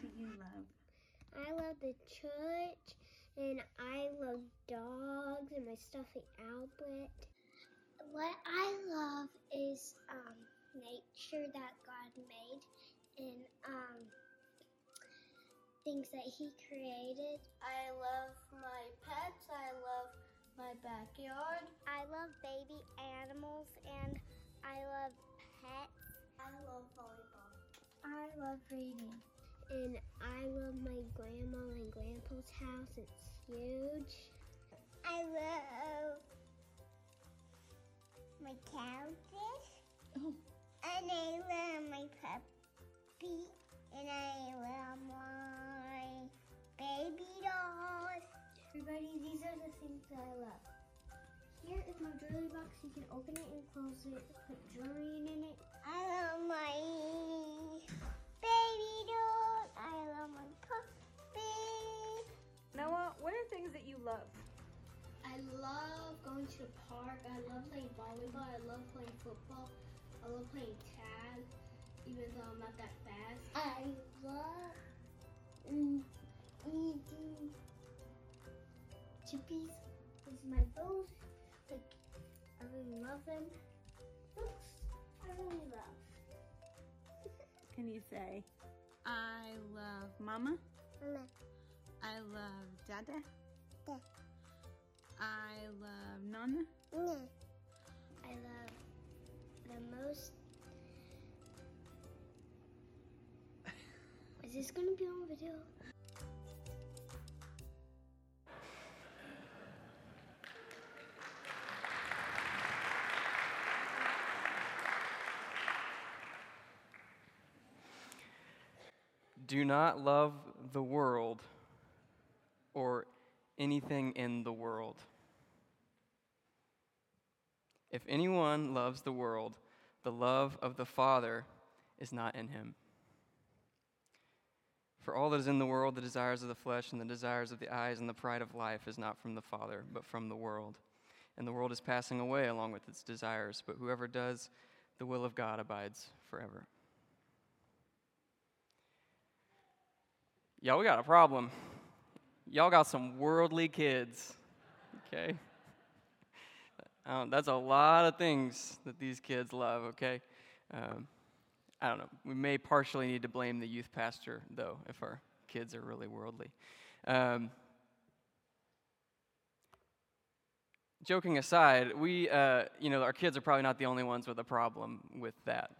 do you love? I love the church and I love dogs and my stuffy Albert. What I love is um, nature that God made and um, things that He created. I love my pets. I love my backyard. I love baby animals and I love pets. I love volleyball. I love reading. And I love my grandma and grandpa's house. It's huge. I love my couches. Oh. And I love my puppy. And I love my baby dolls. Everybody, these are the things that I love. Here is my jewelry box. You can open it and close it. Put jewelry in it. I love my baby doll. I love my puppy. Noah, what are things that you love? I love going to the park. I love playing volleyball. I love playing football. I love playing tag, even though I'm not that fast. I love eating chippies with my bows. Like, I really love them. Books, I really love. Can you say, I love mama? Mama, I love dada? Da. I love nana? Mama. I love the most. Is this gonna be on video? Do not love the world or anything in the world. If anyone loves the world, the love of the Father is not in him. For all that is in the world, the desires of the flesh and the desires of the eyes and the pride of life is not from the Father, but from the world. And the world is passing away along with its desires, but whoever does the will of God abides forever. Y'all, we got a problem. Y'all got some worldly kids, okay? Um, that's a lot of things that these kids love, okay? Um, I don't know. We may partially need to blame the youth pastor, though, if our kids are really worldly. Um, joking aside, we, uh, you know, our kids are probably not the only ones with a problem with that.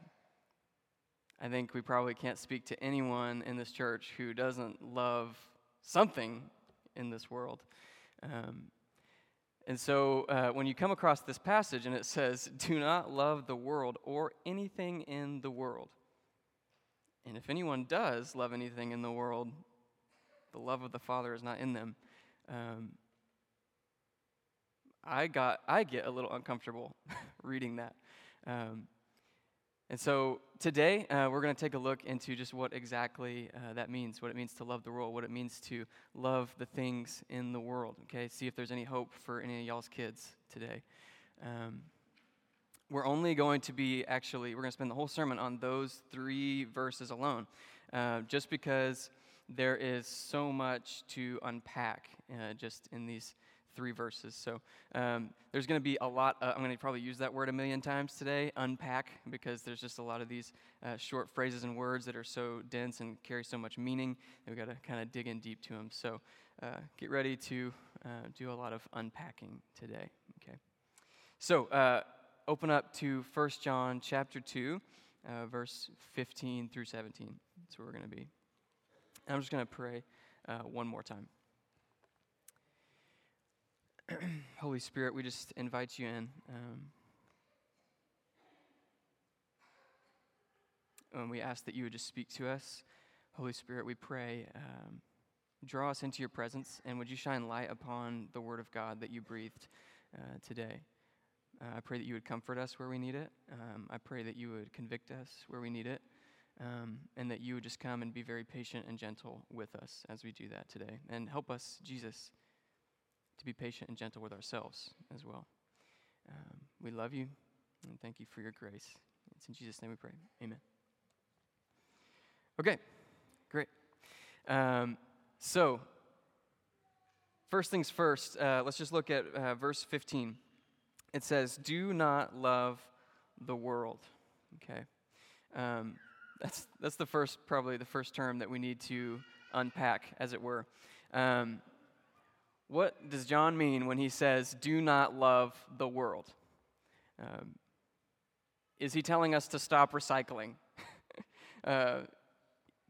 I think we probably can't speak to anyone in this church who doesn't love something in this world. Um, and so uh, when you come across this passage and it says, Do not love the world or anything in the world. And if anyone does love anything in the world, the love of the Father is not in them. Um, I, got, I get a little uncomfortable reading that. Um, and so today, uh, we're going to take a look into just what exactly uh, that means, what it means to love the world, what it means to love the things in the world, okay? See if there's any hope for any of y'all's kids today. Um, we're only going to be actually, we're going to spend the whole sermon on those three verses alone, uh, just because there is so much to unpack uh, just in these three verses. So um, there's going to be a lot, uh, I'm going to probably use that word a million times today, unpack, because there's just a lot of these uh, short phrases and words that are so dense and carry so much meaning we've got to kind of dig in deep to them. So uh, get ready to uh, do a lot of unpacking today, okay? So uh, open up to 1 John chapter 2, uh, verse 15 through 17. That's where we're going to be. I'm just going to pray one more time. Holy Spirit, we just invite you in. Um, and we ask that you would just speak to us. Holy Spirit, we pray, um, draw us into your presence, and would you shine light upon the word of God that you breathed uh, today? Uh, I pray that you would comfort us where we need it. Um, I pray that you would convict us where we need it. Um, and that you would just come and be very patient and gentle with us as we do that today. And help us, Jesus, to be patient and gentle with ourselves as well. Um, we love you and thank you for your grace. It's in Jesus' name we pray. Amen. Okay, great. Um, so, first things first, uh, let's just look at uh, verse 15. It says, Do not love the world. Okay. Um, that's, that's the first, probably the first term that we need to unpack, as it were. Um, what does John mean when he says, Do not love the world? Um, is he telling us to stop recycling? uh,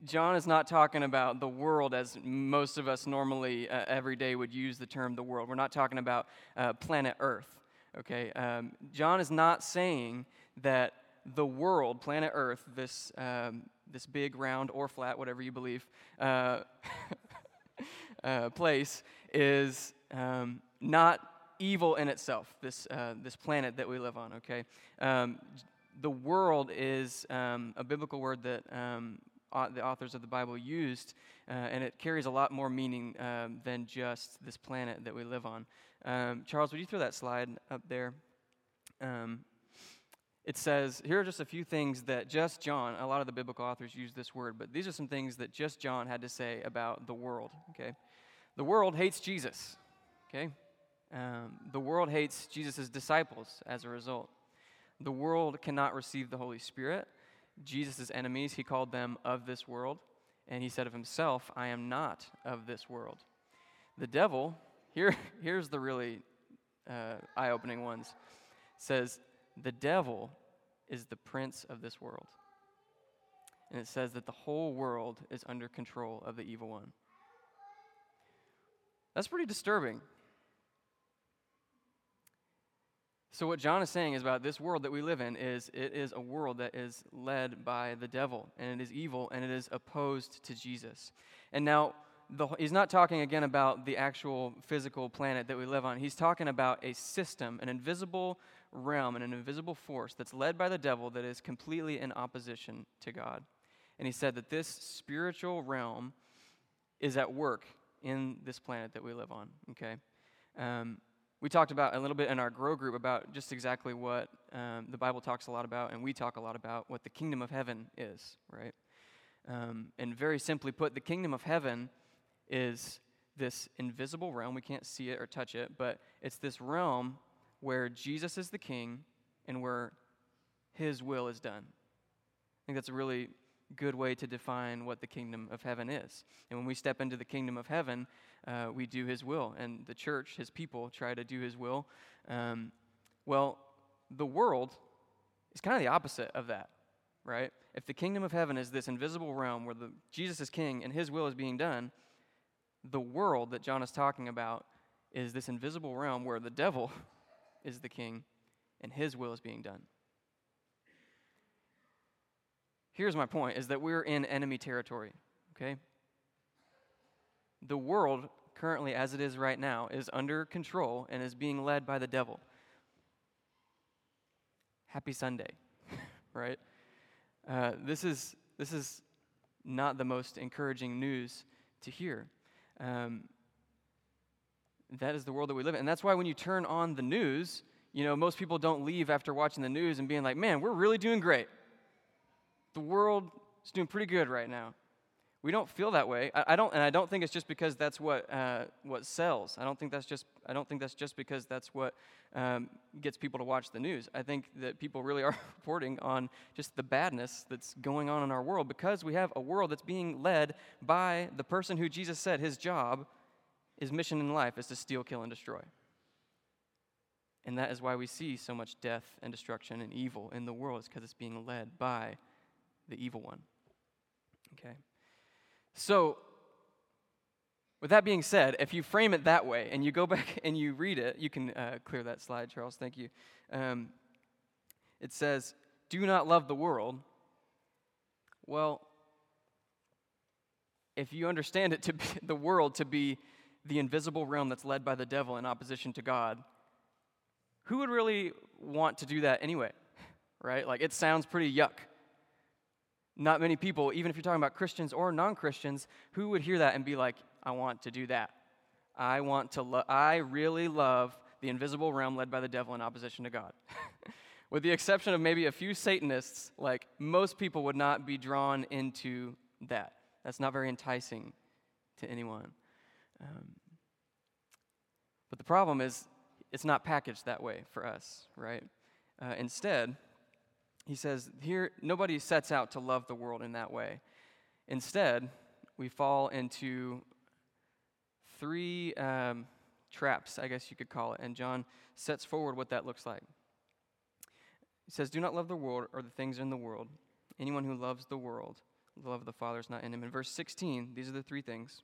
John is not talking about the world as most of us normally uh, every day would use the term the world. We're not talking about uh, planet Earth, okay? Um, John is not saying that the world, planet Earth, this, um, this big, round, or flat, whatever you believe, uh, uh place, is um, not evil in itself, this, uh, this planet that we live on, okay? Um, the world is um, a biblical word that um, the authors of the Bible used, uh, and it carries a lot more meaning um, than just this planet that we live on. Um, Charles, would you throw that slide up there? Um, it says, here are just a few things that just John, a lot of the biblical authors use this word, but these are some things that just John had to say about the world, okay? The world hates Jesus, okay? Um, the world hates Jesus' disciples as a result. The world cannot receive the Holy Spirit. Jesus' enemies, he called them of this world. And he said of himself, I am not of this world. The devil, here, here's the really uh, eye opening ones, says, The devil is the prince of this world. And it says that the whole world is under control of the evil one. That's pretty disturbing. So, what John is saying is about this world that we live in is it is a world that is led by the devil, and it is evil, and it is opposed to Jesus. And now, the, he's not talking again about the actual physical planet that we live on. He's talking about a system, an invisible realm, and an invisible force that's led by the devil that is completely in opposition to God. And he said that this spiritual realm is at work in this planet that we live on, okay? Um, we talked about a little bit in our grow group about just exactly what um, the Bible talks a lot about, and we talk a lot about what the kingdom of heaven is, right? Um, and very simply put, the kingdom of heaven is this invisible realm. We can't see it or touch it, but it's this realm where Jesus is the king and where his will is done. I think that's a really good way to define what the kingdom of heaven is. And when we step into the kingdom of heaven, uh, we do his will. And the church, his people, try to do his will. Um, well, the world is kind of the opposite of that, right? If the kingdom of heaven is this invisible realm where the, Jesus is king and his will is being done, the world that John is talking about is this invisible realm where the devil is the king and his will is being done. Here's my point is that we're in enemy territory, okay? the world, currently as it is right now, is under control and is being led by the devil. Happy Sunday, right? Uh, this, is, this is not the most encouraging news to hear. Um, that is the world that we live in. And that's why when you turn on the news, you know, most people don't leave after watching the news and being like, man, we're really doing great. The world is doing pretty good right now. We don't feel that way. I, I, don't, and I don't think it's just because that's what uh, what sells. I don't think that's just. I don't think that's just because that's what um, gets people to watch the news. I think that people really are reporting on just the badness that's going on in our world because we have a world that's being led by the person who Jesus said his job, his mission in life is to steal, kill, and destroy. And that is why we see so much death and destruction and evil in the world. is because it's being led by the evil one. Okay. So, with that being said, if you frame it that way and you go back and you read it, you can uh, clear that slide, Charles, thank you. Um, it says, Do not love the world. Well, if you understand it to be the world to be the invisible realm that's led by the devil in opposition to God, who would really want to do that anyway? Right? Like, it sounds pretty yuck. Not many people, even if you're talking about Christians or non Christians, who would hear that and be like, I want to do that. I want to, lo- I really love the invisible realm led by the devil in opposition to God. With the exception of maybe a few Satanists, like most people would not be drawn into that. That's not very enticing to anyone. Um, but the problem is, it's not packaged that way for us, right? Uh, instead, he says here, nobody sets out to love the world in that way. Instead, we fall into three um, traps, I guess you could call it, and John sets forward what that looks like. He says, Do not love the world or the things in the world. Anyone who loves the world, the love of the Father is not in him. In verse 16, these are the three things.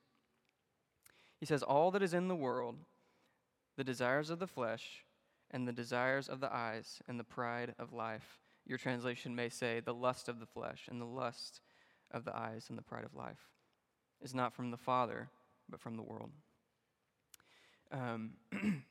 He says, All that is in the world, the desires of the flesh, and the desires of the eyes, and the pride of life. Your translation may say, the lust of the flesh, and the lust of the eyes, and the pride of life, is not from the Father, but from the world. Um,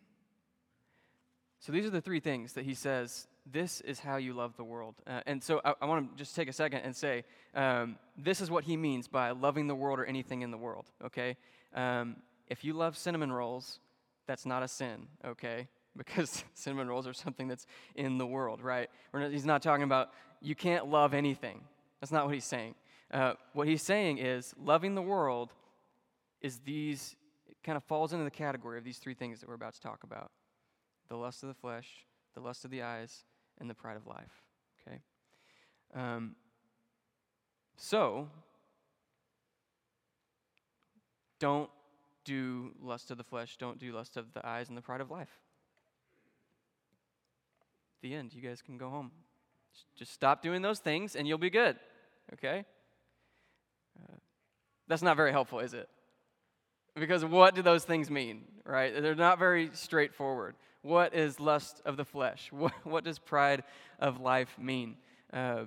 so these are the three things that he says this is how you love the world. Uh, and so I, I want to just take a second and say um, this is what he means by loving the world or anything in the world, okay? Um, if you love cinnamon rolls, that's not a sin, okay? Because cinnamon rolls are something that's in the world, right? Not, he's not talking about you can't love anything. That's not what he's saying. Uh, what he's saying is loving the world is these, it kind of falls into the category of these three things that we're about to talk about the lust of the flesh, the lust of the eyes, and the pride of life. Okay? Um, so, don't do lust of the flesh, don't do lust of the eyes, and the pride of life. The end. You guys can go home. Just stop doing those things and you'll be good. Okay? Uh, that's not very helpful, is it? Because what do those things mean, right? They're not very straightforward. What is lust of the flesh? What, what does pride of life mean? Uh,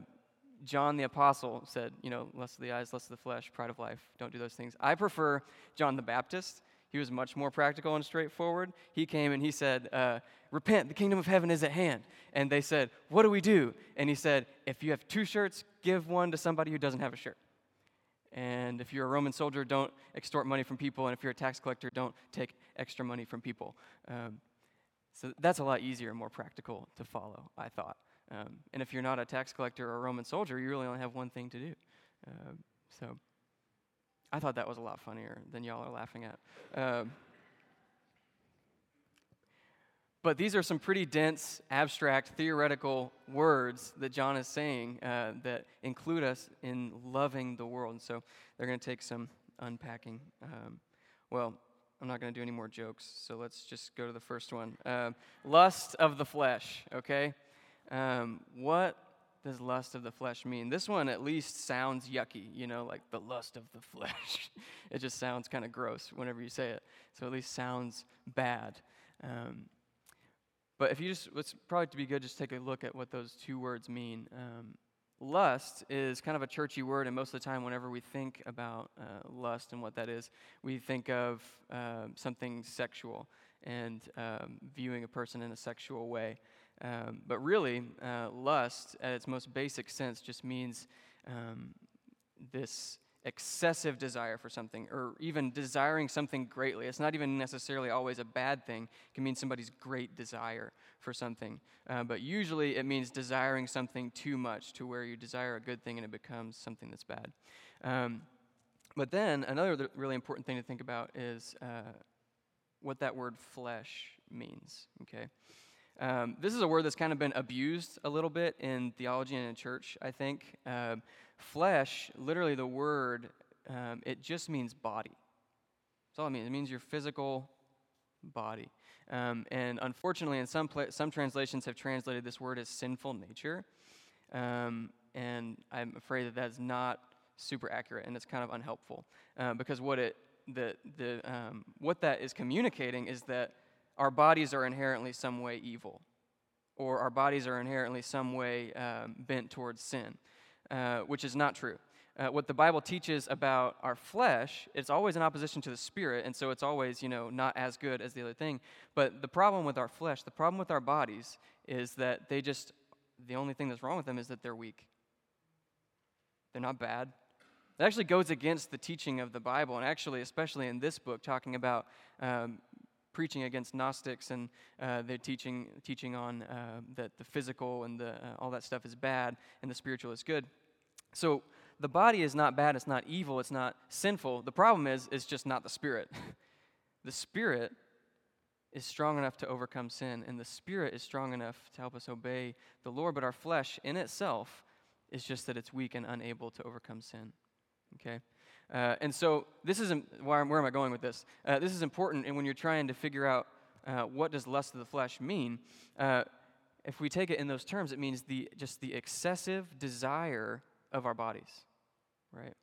John the Apostle said, you know, lust of the eyes, lust of the flesh, pride of life. Don't do those things. I prefer John the Baptist. He was much more practical and straightforward. He came and he said, uh, Repent, the kingdom of heaven is at hand. And they said, What do we do? And he said, If you have two shirts, give one to somebody who doesn't have a shirt. And if you're a Roman soldier, don't extort money from people. And if you're a tax collector, don't take extra money from people. Um, so that's a lot easier and more practical to follow, I thought. Um, and if you're not a tax collector or a Roman soldier, you really only have one thing to do. Uh, so I thought that was a lot funnier than y'all are laughing at. Um, but these are some pretty dense, abstract, theoretical words that John is saying uh, that include us in loving the world. And so they're going to take some unpacking. Um, well, I'm not going to do any more jokes, so let's just go to the first one. Um, lust of the flesh, okay? Um, what does lust of the flesh mean? This one at least sounds yucky, you know, like the lust of the flesh. it just sounds kind of gross whenever you say it. So at least sounds bad. Um, but if you just, it's probably to be good, just take a look at what those two words mean. Um, lust is kind of a churchy word, and most of the time, whenever we think about uh, lust and what that is, we think of uh, something sexual and um, viewing a person in a sexual way. Um, but really, uh, lust, at its most basic sense, just means um, this excessive desire for something or even desiring something greatly. It's not even necessarily always a bad thing, it can mean somebody's great desire for something. Uh, but usually it means desiring something too much to where you desire a good thing and it becomes something that's bad. Um, but then another really important thing to think about is uh, what that word flesh means, okay? Um, this is a word that's kind of been abused a little bit in theology and in church, I think. Um, flesh, literally the word, um, it just means body. That's all it means. It means your physical body. Um, and unfortunately, in some, pla- some translations have translated this word as sinful nature. Um, and I'm afraid that that's not super accurate and it's kind of unhelpful. Uh, because what, it, the, the, um, what that is communicating is that our bodies are inherently some way evil, or our bodies are inherently some way um, bent towards sin, uh, which is not true. Uh, what the Bible teaches about our flesh, it's always in opposition to the spirit, and so it's always, you know, not as good as the other thing. But the problem with our flesh, the problem with our bodies, is that they just, the only thing that's wrong with them is that they're weak. They're not bad. It actually goes against the teaching of the Bible, and actually, especially in this book, talking about um, preaching against Gnostics and uh, they're teaching, teaching on uh, that the physical and the, uh, all that stuff is bad and the spiritual is good. So the body is not bad, it's not evil, it's not sinful. The problem is, it's just not the spirit. the spirit is strong enough to overcome sin, and the spirit is strong enough to help us obey the Lord, but our flesh in itself is just that it's weak and unable to overcome sin. Okay? Uh, and so this is where, where am I going with this? Uh, this is important, and when you're trying to figure out uh, what does lust of the flesh mean, uh, if we take it in those terms, it means the just the excessive desire of our bodies, right?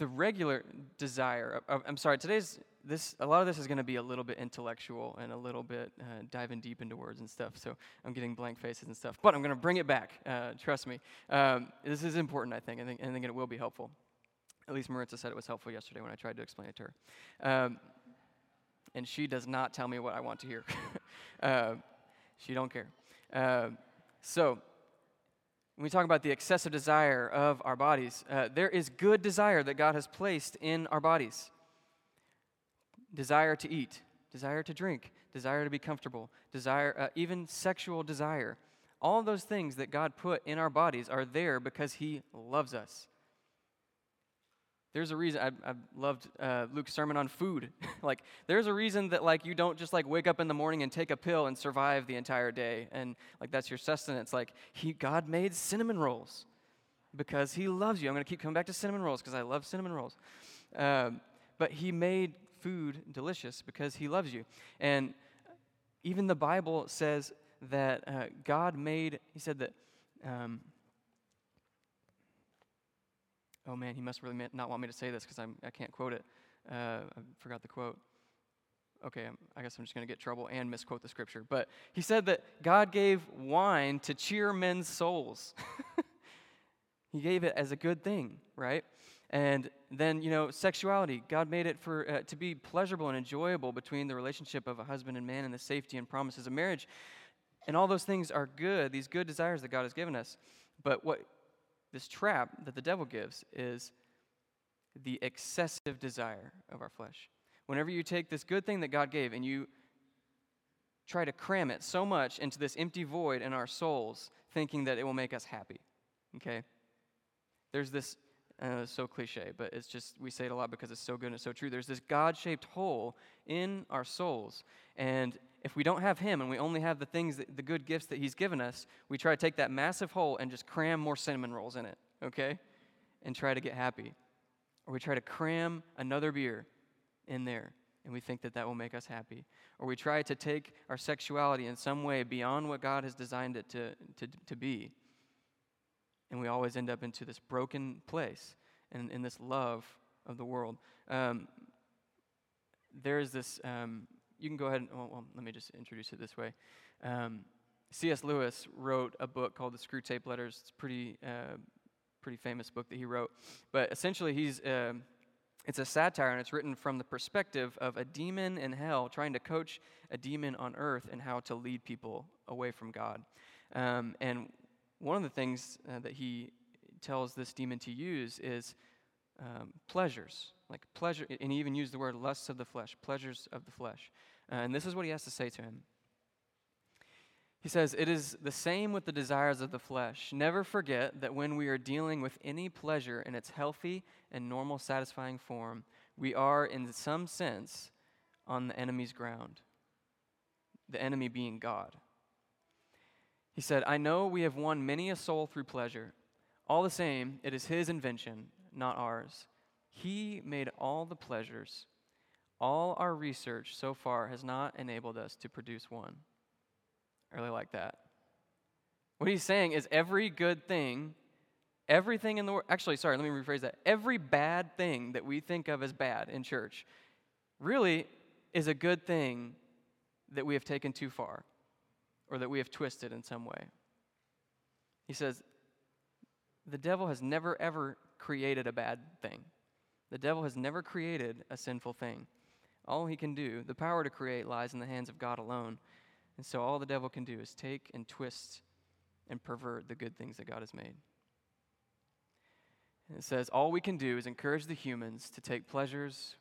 The regular desire. I'm sorry. Today's this a lot of this is going to be a little bit intellectual and a little bit uh, diving deep into words and stuff. So I'm getting blank faces and stuff, but I'm going to bring it back. Uh, trust me. Um, this is important. I think. I think. I think it will be helpful. At least Maritza said it was helpful yesterday when I tried to explain it to her. Um, and she does not tell me what I want to hear. uh, she don't care. Uh, so when we talk about the excessive desire of our bodies, uh, there is good desire that God has placed in our bodies desire to eat, desire to drink, desire to be comfortable, desire, uh, even sexual desire. All those things that God put in our bodies are there because He loves us. There's a reason I, I loved uh, Luke's sermon on food. like, there's a reason that like you don't just like wake up in the morning and take a pill and survive the entire day, and like that's your sustenance. Like, he God made cinnamon rolls because He loves you. I'm going to keep coming back to cinnamon rolls because I love cinnamon rolls. Um, but He made food delicious because He loves you, and even the Bible says that uh, God made. He said that. Um, oh man, he must really not want me to say this because I can't quote it. Uh, I forgot the quote. Okay, I guess I'm just going to get trouble and misquote the scripture. But he said that God gave wine to cheer men's souls. he gave it as a good thing, right? And then, you know, sexuality. God made it for uh, to be pleasurable and enjoyable between the relationship of a husband and man and the safety and promises of marriage. And all those things are good, these good desires that God has given us. But what this trap that the devil gives is the excessive desire of our flesh. Whenever you take this good thing that God gave and you try to cram it so much into this empty void in our souls, thinking that it will make us happy, okay? There's this, uh, so cliche, but it's just, we say it a lot because it's so good and it's so true. There's this God shaped hole in our souls, and if we don't have Him and we only have the things, that, the good gifts that He's given us, we try to take that massive hole and just cram more cinnamon rolls in it, okay? And try to get happy. Or we try to cram another beer in there and we think that that will make us happy. Or we try to take our sexuality in some way beyond what God has designed it to, to, to be. And we always end up into this broken place and in this love of the world. Um, there is this um, you can go ahead and, well, well, let me just introduce it this way. Um, C.S. Lewis wrote a book called The Screwtape Letters. It's pretty, uh, pretty famous book that he wrote. But essentially, he's, uh, it's a satire, and it's written from the perspective of a demon in hell trying to coach a demon on earth and how to lead people away from God. Um, and one of the things uh, that he tells this demon to use is um, pleasures, like pleasure, and he even used the word lusts of the flesh, pleasures of the flesh. Uh, and this is what he has to say to him. He says, It is the same with the desires of the flesh. Never forget that when we are dealing with any pleasure in its healthy and normal satisfying form, we are, in some sense, on the enemy's ground. The enemy being God. He said, I know we have won many a soul through pleasure. All the same, it is his invention, not ours. He made all the pleasures all our research so far has not enabled us to produce one. I really like that. What he's saying is every good thing, everything in the world, actually, sorry, let me rephrase that. Every bad thing that we think of as bad in church really is a good thing that we have taken too far or that we have twisted in some way. He says, the devil has never, ever created a bad thing. The devil has never created a sinful thing. All he can do, the power to create, lies in the hands of God alone. And so all the devil can do is take and twist and pervert the good things that God has made. And it says, All we can do is encourage the humans to take pleasures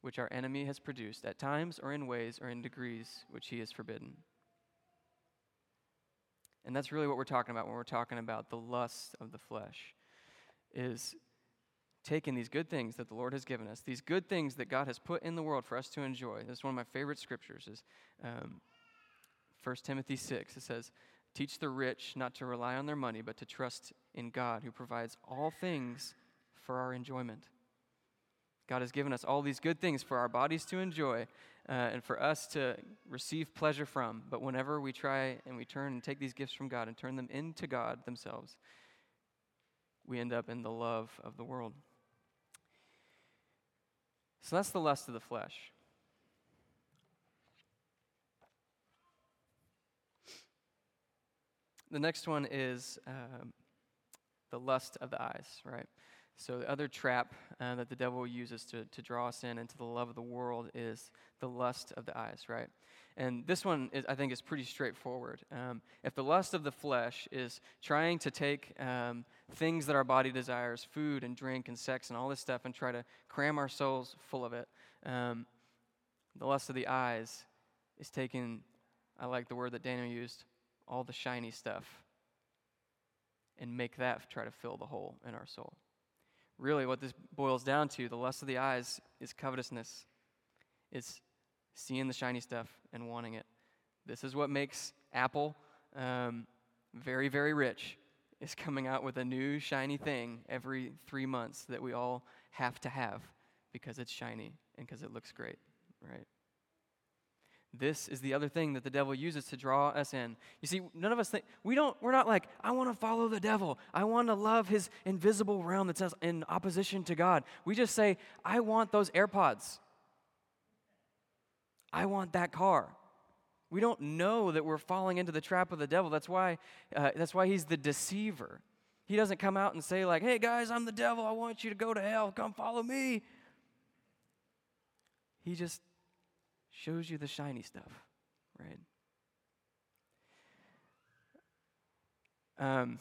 which our enemy has produced, at times or in ways or in degrees which he has forbidden. And that's really what we're talking about when we're talking about the lust of the flesh. is taking these good things that the Lord has given us, these good things that God has put in the world for us to enjoy. This is one of my favorite scriptures is um, 1 Timothy 6. It says, Teach the rich not to rely on their money, but to trust in God who provides all things for our enjoyment. God has given us all these good things for our bodies to enjoy uh, and for us to receive pleasure from. But whenever we try and we turn and take these gifts from God and turn them into God themselves, we end up in the love of the world. So that's the lust of the flesh. The next one is um, the lust of the eyes, right? So, the other trap uh, that the devil uses to, to draw us in into the love of the world is the lust of the eyes, right? And this one, is, I think, is pretty straightforward. Um, if the lust of the flesh is trying to take um, things that our body desires, food and drink and sex and all this stuff, and try to cram our souls full of it, um, the lust of the eyes is taking, I like the word that Daniel used, all the shiny stuff and make that try to fill the hole in our soul. Really, what this boils down to, the lust of the eyes, is covetousness. It's seeing the shiny stuff and wanting it. This is what makes Apple um, very, very rich, is coming out with a new shiny thing every three months that we all have to have because it's shiny and because it looks great, right? This is the other thing that the devil uses to draw us in. You see, none of us think, we don't, we're not like, I want to follow the devil. I want to love his invisible realm that's in opposition to God. We just say, I want those AirPods. I want that car. We don't know that we're falling into the trap of the devil. That's why, uh, that's why he's the deceiver. He doesn't come out and say, like, hey guys, I'm the devil. I want you to go to hell. Come follow me. He just shows you the shiny stuff, right? Um,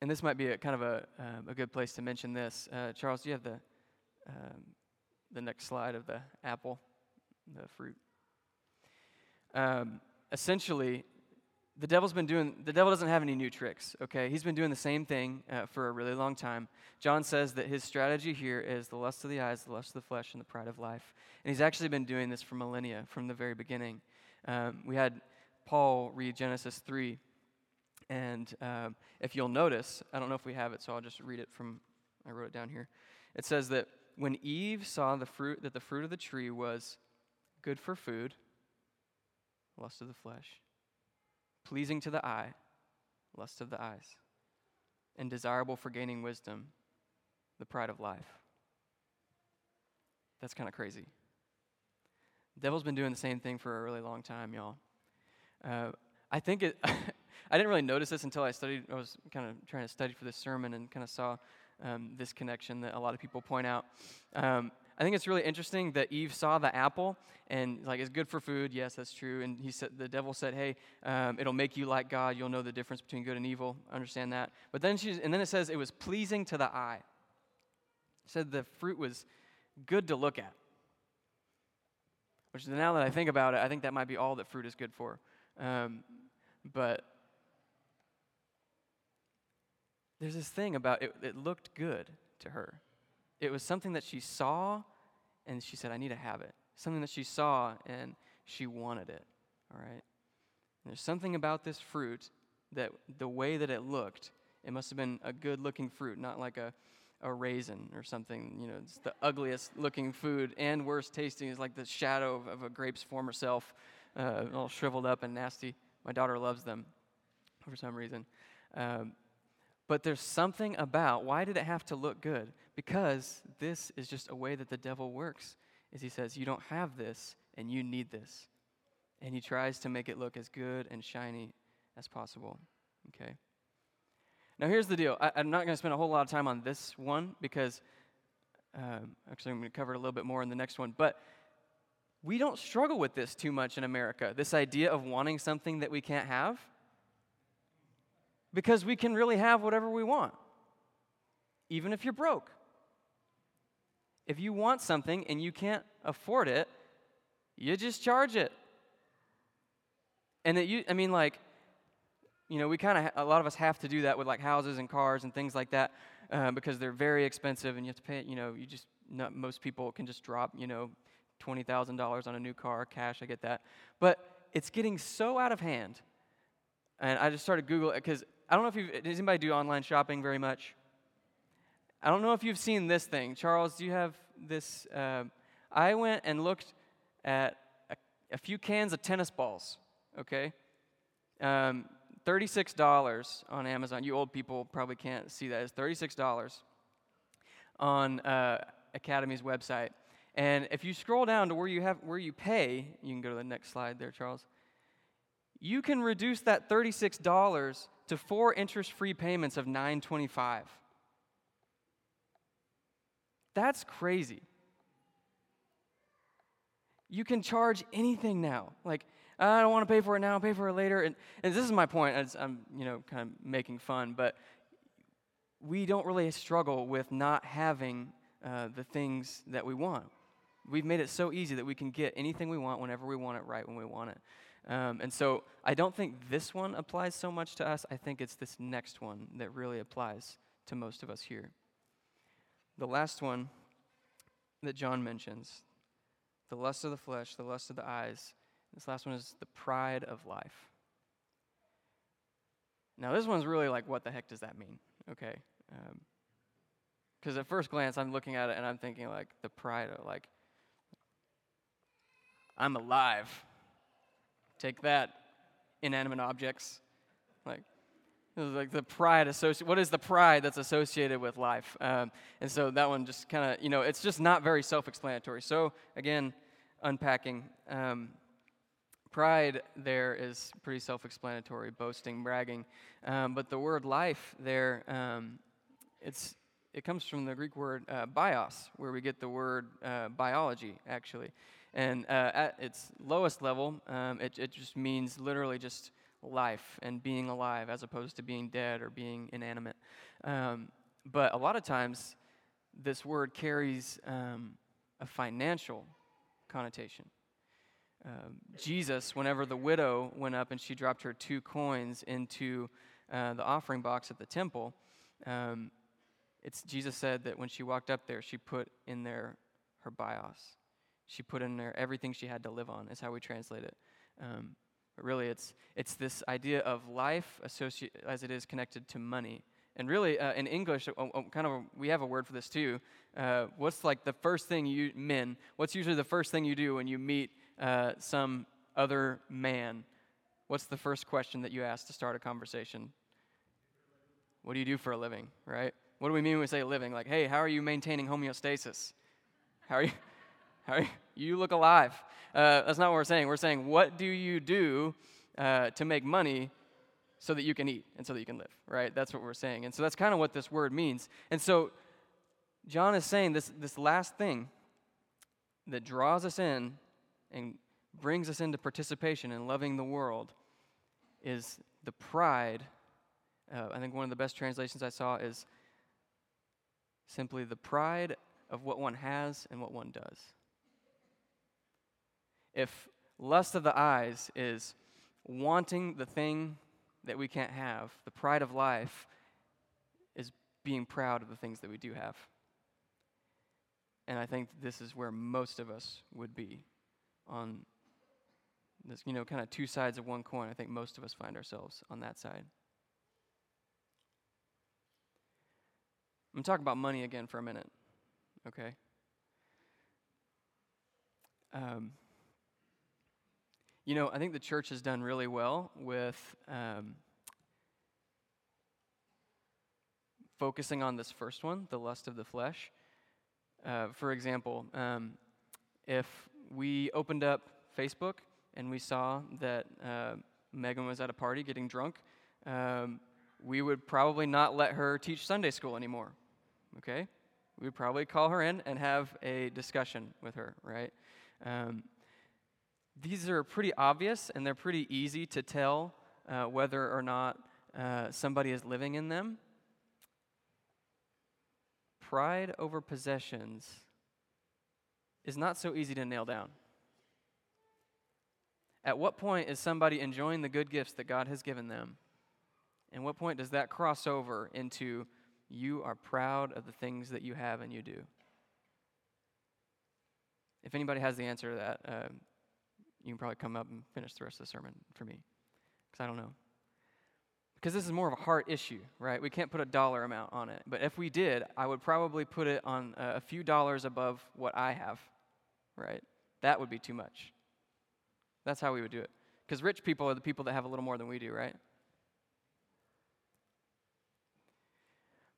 and this might be a kind of a, um, a good place to mention this. Uh, Charles, do you have the, um, the next slide of the apple, the fruit? Um, essentially, the devil's been doing the devil doesn't have any new tricks okay? He's been doing the same thing uh, for a really long time. John says that his strategy here is the lust of the eyes the lust of the flesh and the pride of life. And he's actually been doing this for millennia from the very beginning. Um, we had paul read genesis 3 and um, if you'll notice i don't know if we have it so i'll just read it from i wrote it down here. It says that when eve saw the fruit that the fruit of the tree was good for food lust of the flesh pleasing to the eye, lust of the eyes, and desirable for gaining wisdom, the pride of life. That's kind of crazy. The devil's been doing the same thing for a really long time, y'all. Uh, I think it. I didn't really notice this until I studied. I was kind of trying to study for this sermon and kind of saw um, this connection that a lot of people point out. Um, I think it's really interesting that Eve saw the apple and like it's good for food. Yes, that's true. And he said the devil said, "Hey, um, it'll make you like God. You'll know the difference between good and evil. Understand that." But then she's and then it says it was pleasing to the eye. It said the fruit was good to look at. Which now that I think about it, I think that might be all that fruit is good for. Um, but there's this thing about it, it looked good to her. It was something that she saw and she said, I need to have it. Something that she saw and she wanted it. All right? And there's something about this fruit that the way that it looked, it must have been a good looking fruit, not like a, a raisin or something. You know, it's the ugliest looking food and worst tasting is like the shadow of, of a grape's former self, uh, all shriveled up and nasty. My daughter loves them for some reason. Um, but there's something about why did it have to look good? Because this is just a way that the devil works. Is he says you don't have this and you need this. And he tries to make it look as good and shiny as possible. Okay? Now here's the deal. I, am not going to spend a whole lot of time on this one because um, actually I'm going to cover it a little bit more in the next one. But we don't struggle with this too much in America. This idea of wanting something that we can't have because we can really have whatever we want, even if you're broke. If you want something and you can't afford it, you just charge it. And that you, I mean, like, You know, we kind of, a lot of us have to do that with like houses and cars and things like that uh, because they're very expensive and you have to pay, you know, you just, not, most people can just drop, you know, $20,000 on a new car, cash, I get that. But it's getting so out of hand. And I just started Googling because I don't know if you've, does anybody do online shopping very much? I don't know if you've seen this thing. Charles, do you have this? Uh, I went and looked at a, a, few cans of tennis balls, okay? Um, $36 on Amazon. You old people probably can't see that. It's $36 on uh, Academy's website. And if you scroll down to where you have where you pay, you can go to the next slide there, Charles. You can reduce that $36 to four interest-free payments of 925. That's crazy. You can charge anything now. Like, I don't want to pay for it now, I'll pay for it later. And, and this is my point. I'm, you know, kind of making fun, but we don't really struggle with not having uh, the things that we want. We've made it so easy that we can get anything we want whenever we want it, right when we want it. Um, and so I don't think this one applies so much to us. I think it's this next one that really applies to most of us here. The last one that John mentions the lust of the flesh, the lust of the eyes. This last one is the pride of life. Now, this one's really like, what the heck does that mean? Okay. Because um, at first glance, I'm looking at it and I'm thinking, like, the pride of, like, I'm alive. Take that, inanimate objects. Like, like the pride associated. What is the pride that's associated with life? Um, and so that one just kind of, you know, it's just not very self-explanatory. So again, unpacking. Um, pride there is pretty self-explanatory, boasting, bragging. Um, but the word life there, um, it's it comes from the Greek word uh, bios, where we get the word uh, biology, actually. And uh, at its lowest level, um, it, it just means literally just life and being alive as opposed to being dead or being inanimate. Um, but a lot of times, this word carries um, a financial connotation. Um, Jesus, whenever the widow went up and she dropped her two coins into uh, the offering box at the temple, um, it's, Jesus said that when she walked up there, she put in there her bios. She put in there everything she had to live on, is how we translate it. Um, but really, it's, it's this idea of life associate, as it is connected to money. And really, uh, in English, uh, uh, kind of, we have a word for this too. Uh, what's like the first thing you, men, what's usually the first thing you do when you meet uh, some other man? What's the first question that you ask to start a conversation? What do you do for a living, right? What do we mean when we say living? Like, hey, how are you maintaining homeostasis? How are you? You look alive. Uh, that's not what we're saying. We're saying, what do you do uh, to make money so that you can eat and so that you can live, right? That's what we're saying. And so that's kind of what this word means. And so John is saying this, this last thing that draws us in and brings us into participation in loving the world is the pride. Uh, I think one of the best translations I saw is simply the pride of what one has and what one does. If lust of the eyes is wanting the thing that we can't have, the pride of life is being proud of the things that we do have. And I think this is where most of us would be on this, you know, kind of two sides of one coin. I think most of us find ourselves on that side. I'm talking about money again for a minute, okay? Um, you know, I think the church has done really well with um, focusing on this first one, the lust of the flesh. Uh, for example, um, if we opened up Facebook and we saw that uh, Megan was at a party getting drunk, um, we would probably not let her teach Sunday school anymore. Okay? We'd probably call her in and have a discussion with her, right? Um, these are pretty obvious and they're pretty easy to tell uh, whether or not uh, somebody is living in them. Pride over possessions is not so easy to nail down. At what point is somebody enjoying the good gifts that God has given them And what point does that cross over into you are proud of the things that you have and you do? If anybody has the answer to that, uh, you can probably come up and finish the rest of the sermon for me, because I don't know. Because this is more of a heart issue, right? We can't put a dollar amount on it. But if we did, I would probably put it on a few dollars above what I have, right? That would be too much. That's how we would do it. Because rich people are the people that have a little more than we do, right?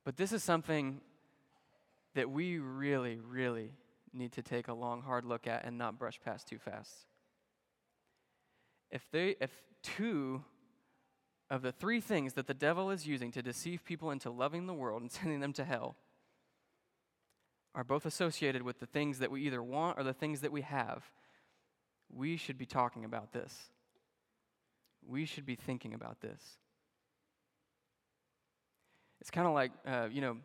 But this is something that we really, really need to take a long, hard look at and not brush past too fast. If, they, if two of the three things that the devil is using to deceive people into loving the world and sending them to hell are both associated with the things that we either want or the things that we have, we should be talking about this. We should be thinking about this. It's kind of like, uh, you know,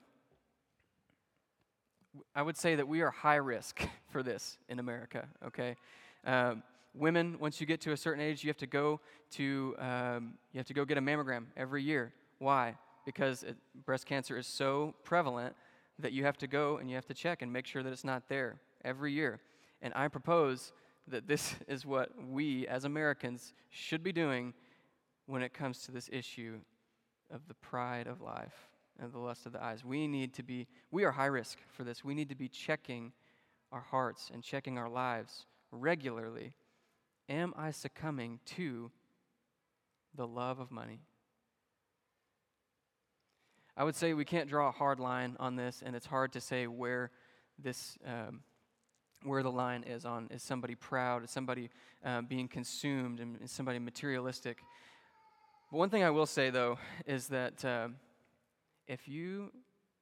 I would say that we are high risk for this in America, okay? Um, women, once you get to a certain age, you have to go to, um, you have to go get a mammogram every year. Why? Because it, breast cancer is so prevalent that you have to go and you have to check and make sure that it's not there every year. And I propose that this is what we as Americans should be doing when it comes to this issue of the pride of life and the lust of the eyes. We need to be, we are high risk for this. We need to be checking our hearts and checking our lives regularly. Am I succumbing to the love of money? I would say we can't draw a hard line on this, and it's hard to say where this, um, where the line is on. Is somebody proud? Is somebody uh, being consumed? And is somebody materialistic? But one thing I will say, though, is that uh, if you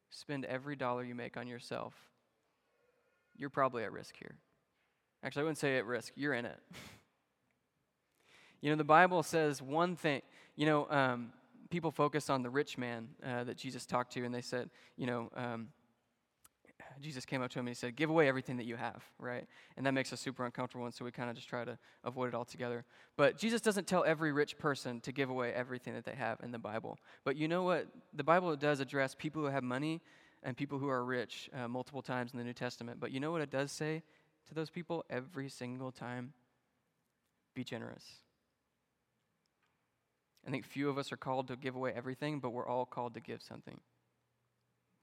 spend every dollar you make on yourself, you're probably at risk here. Actually, I wouldn't say at risk, you're in it. you know, the Bible says one thing, you know, um, people focus on the rich man uh, that Jesus talked to, and they said, you know, um, Jesus came up to him and he said, Give away everything that you have, right? And that makes us super uncomfortable, and so we kind of just try to avoid it altogether. But Jesus doesn't tell every rich person to give away everything that they have in the Bible. But you know what? The Bible does address people who have money and people who are rich uh, multiple times in the New Testament. But you know what it does say to those people every single time? Be generous. I think few of us are called to give away everything, but we're all called to give something.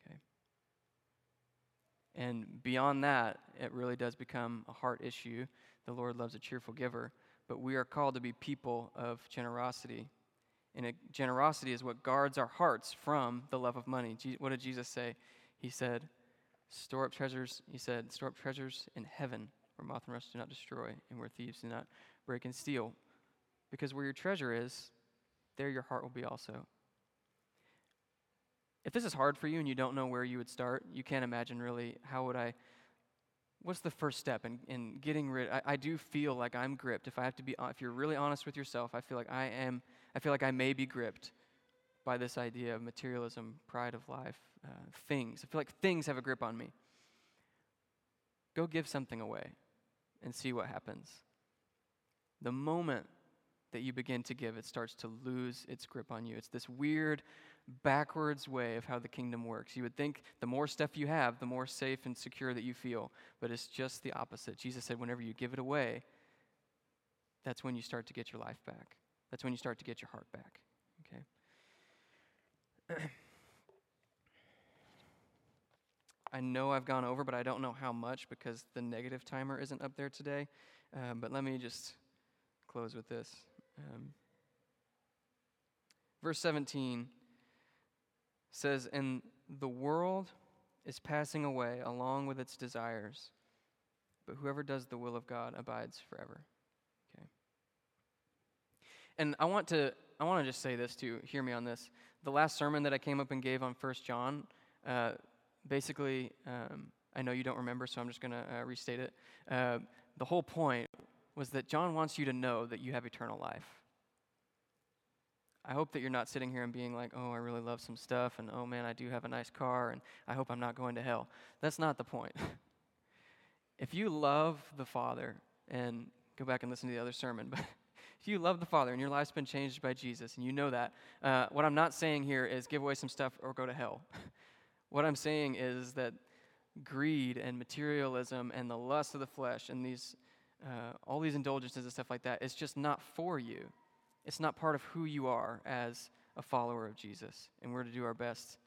Okay? And beyond that, it really does become a heart issue. The Lord loves a cheerful giver, but we are called to be people of generosity. And it, generosity is what guards our hearts from the love of money. Je- what did Jesus say? He said, Store up treasures, he said, store up treasures in heaven where moth and rust do not destroy and where thieves do not break and steal. Because where your treasure is, there your heart will be also. If this is hard for you and you don't know where you would start, you can't imagine really how would I, what's the first step in, in getting rid, I, I do feel like I'm gripped. If I have to be, if you're really honest with yourself, I feel like I am, I feel like I may be gripped by this idea of materialism, pride of life, uh, things. I feel like things have a grip on me. Go give something away and see what happens. The moment that you begin to give, it starts to lose its grip on you. It's this weird, backwards way of how the kingdom works. You would think the more stuff you have, the more safe and secure that you feel, but it's just the opposite. Jesus said, whenever you give it away, that's when you start to get your life back. That's when you start to get your heart back. Okay? I know I've gone over, but I don't know how much because the negative timer isn't up there today. Uh, but let me just close with this. Um, verse 17 says, And the world is passing away along with its desires, but whoever does the will of God abides forever. Okay. And I want to I want to just say this to hear me on this. The last sermon that I came up and gave on First John, uh, basically, um, I know you don't remember, so I'm just going to uh, restate it. Uh, the whole point was that John wants you to know that you have eternal life. I hope that you're not sitting here and being like, oh, I really love some stuff, and oh man, I do have a nice car, and I hope I'm not going to hell. That's not the point. if you love the Father, and go back and listen to the other sermon, but if you love the Father and your life's been changed by Jesus, and you know that, uh, what I'm not saying here is give away some stuff or go to hell. what I'm saying is that greed and materialism and the lust of the flesh and these uh, all these indulgences and stuff like that, it's just not for you. It's not part of who you are as a follower of Jesus. And we're to do our best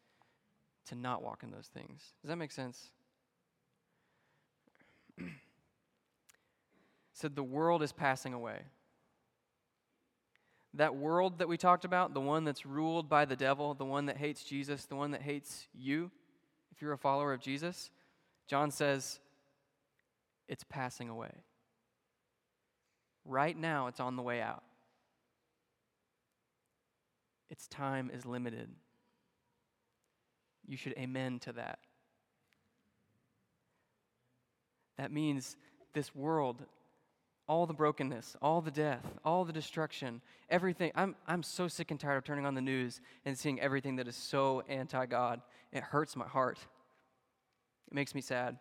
to not walk in those things. Does that make sense? said the world is passing away. That world that we talked about, the one that's ruled by the devil, the one that hates Jesus, the one that hates you, if you're a follower of Jesus, John says it's passing away. Right now, it's on the way out. Its time is limited. You should amen to that. That means this world all the brokenness, all the death, all the destruction, everything. I'm, I'm so sick and tired of turning on the news and seeing everything that is so anti God. It hurts my heart. It makes me sad.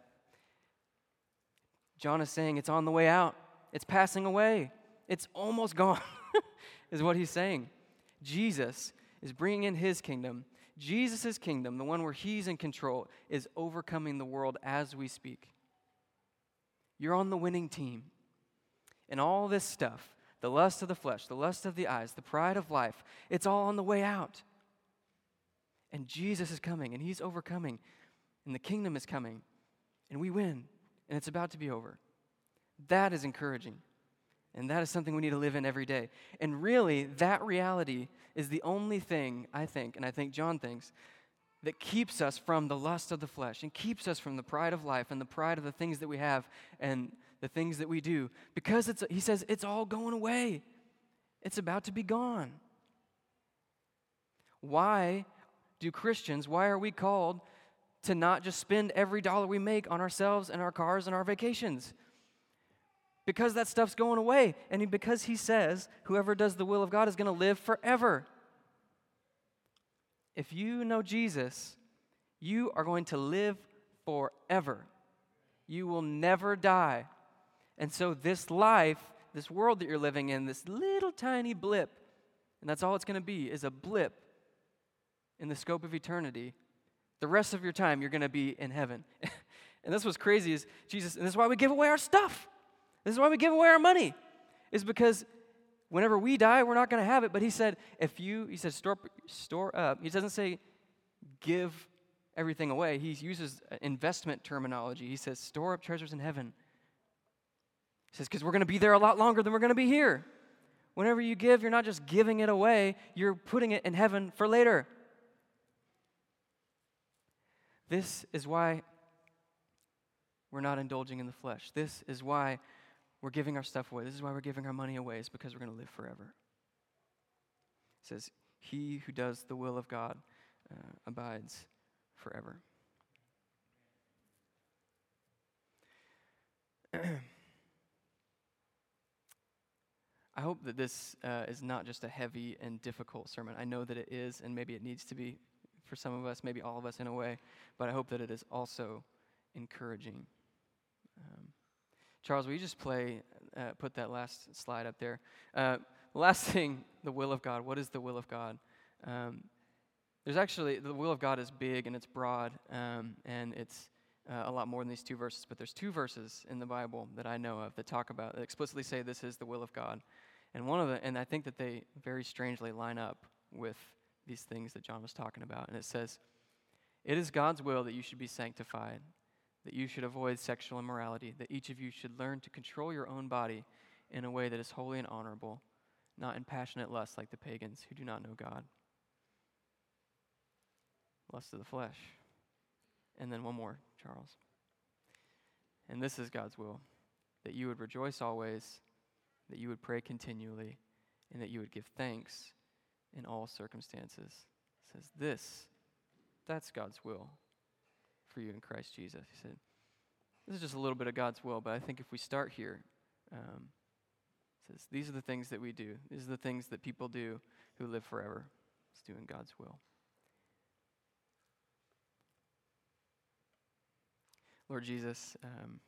John is saying it's on the way out, it's passing away, it's almost gone, is what he's saying. Jesus is bringing in his kingdom. Jesus' kingdom, the one where he's in control, is overcoming the world as we speak. You're on the winning team. And all this stuff the lust of the flesh, the lust of the eyes, the pride of life it's all on the way out. And Jesus is coming, and He's overcoming, and the kingdom is coming, and we win, and it's about to be over. That is encouraging. And that is something we need to live in every day. And really, that reality is the only thing, I think, and I think John thinks, that keeps us from the lust of the flesh and keeps us from the pride of life and the pride of the things that we have and the things that we do because it's he says it's all going away. It's about to be gone. Why do Christians, why are we called to not just spend every dollar we make on ourselves and our cars and our vacations? Because that stuff's going away. And because he says whoever does the will of God is going to live forever. If you know Jesus, you are going to live forever. You will never die. And so, this life, this world that you're living in, this little tiny blip, and that's all it's going to be, is a blip in the scope of eternity. The rest of your time, you're going to be in heaven. and this was crazy is Jesus, and this is why we give away our stuff. This is why we give away our money, is because whenever we die, we're not going to have it. But he said, if you, he said, store, store up. He doesn't say give everything away. He uses investment terminology. He says, store up treasures in heaven he says, because we're going to be there a lot longer than we're going to be here. Whenever you give, you're not just giving it away, you're putting it in heaven for later. This is why we're not indulging in the flesh. This is why we're giving our stuff away. This is why we're giving our money away, is because we're going to live forever. It says, He who does the will of God uh, abides forever. I hope that this uh, is not just a heavy and difficult sermon. I know that it is, and maybe it needs to be for some of us, maybe all of us in a way, but I hope that it is also encouraging. Charles, will you just play, uh, put that last slide up there? Uh, last thing, the will of God. What is the will of God? Um, there's actually, the will of God is big and it's broad, um, and it's uh, a lot more than these two verses, but there's two verses in the Bible that I know of that talk about, that explicitly say this is the will of God. And one of the, and I think that they very strangely line up with these things that John was talking about. And it says, It is God's will that you should be sanctified, that you should avoid sexual immorality, that each of you should learn to control your own body in a way that is holy and honorable, not in passionate lust like the pagans who do not know God. Lust of the flesh. And then one more, Charles. And this is God's will that you would rejoice always that you would pray continually, and that you would give thanks in all circumstances. It says this, that's God's will for you in Christ Jesus. He said, This is just a little bit of God's will, but I think if we start here, um, says, These are the things that we do. These are the things that people do who live forever. It's doing God's will. Lord Jesus, um,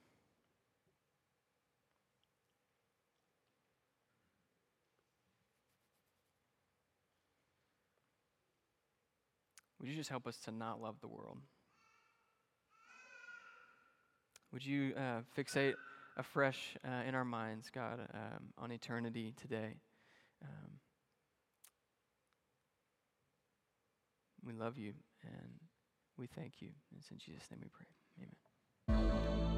would you just help us to not love the world? Would you uh, fixate afresh uh, in our minds, God, um, on eternity today? Um, we love you and we thank you. It's in Jesus' name we pray. Amen.